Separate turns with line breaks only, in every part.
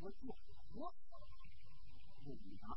我一喝，不行。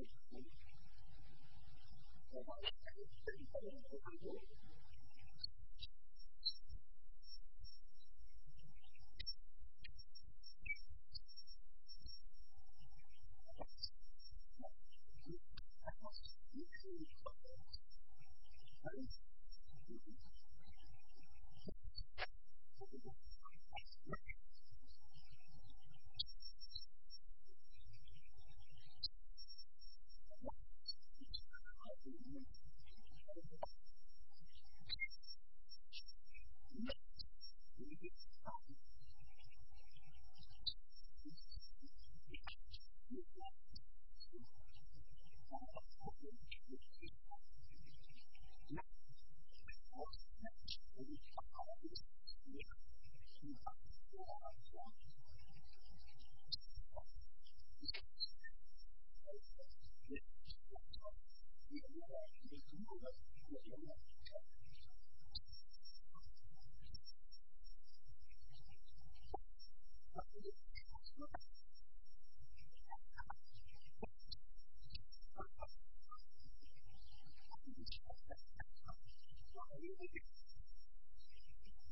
Thank you.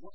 What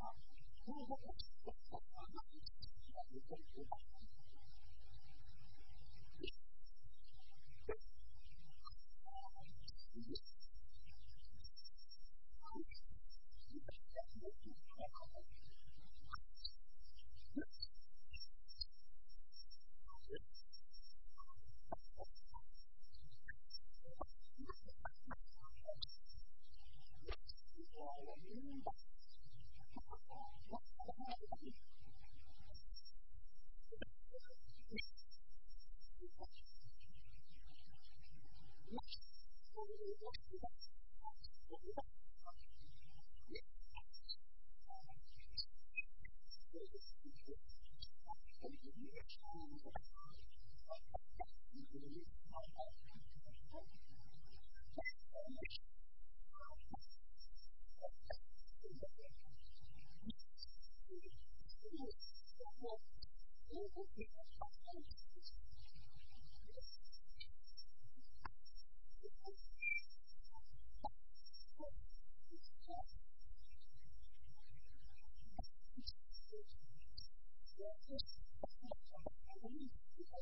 Thank you.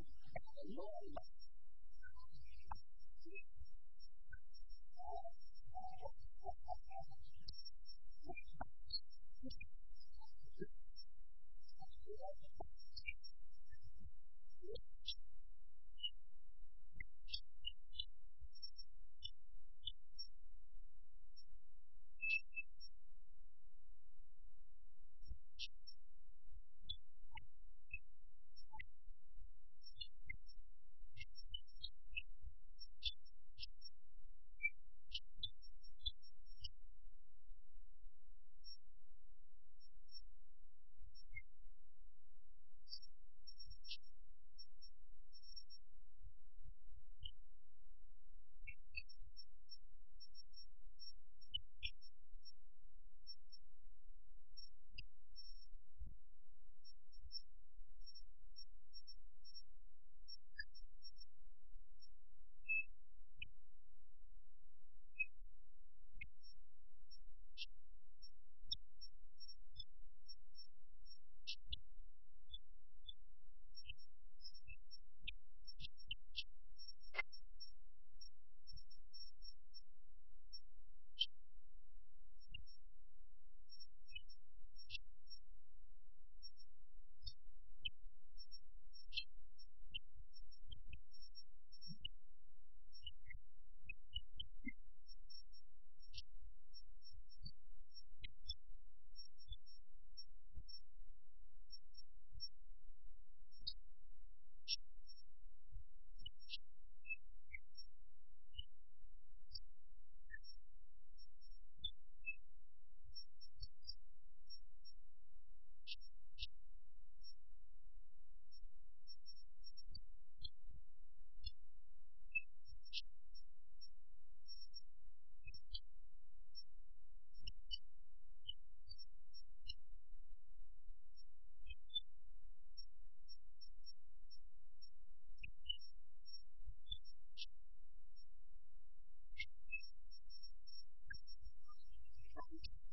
people, and the Lord loves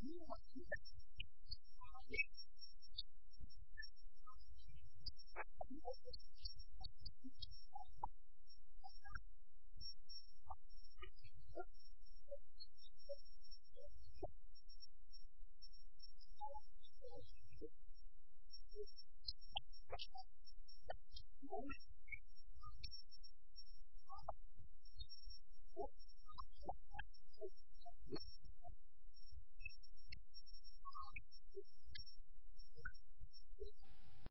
you want to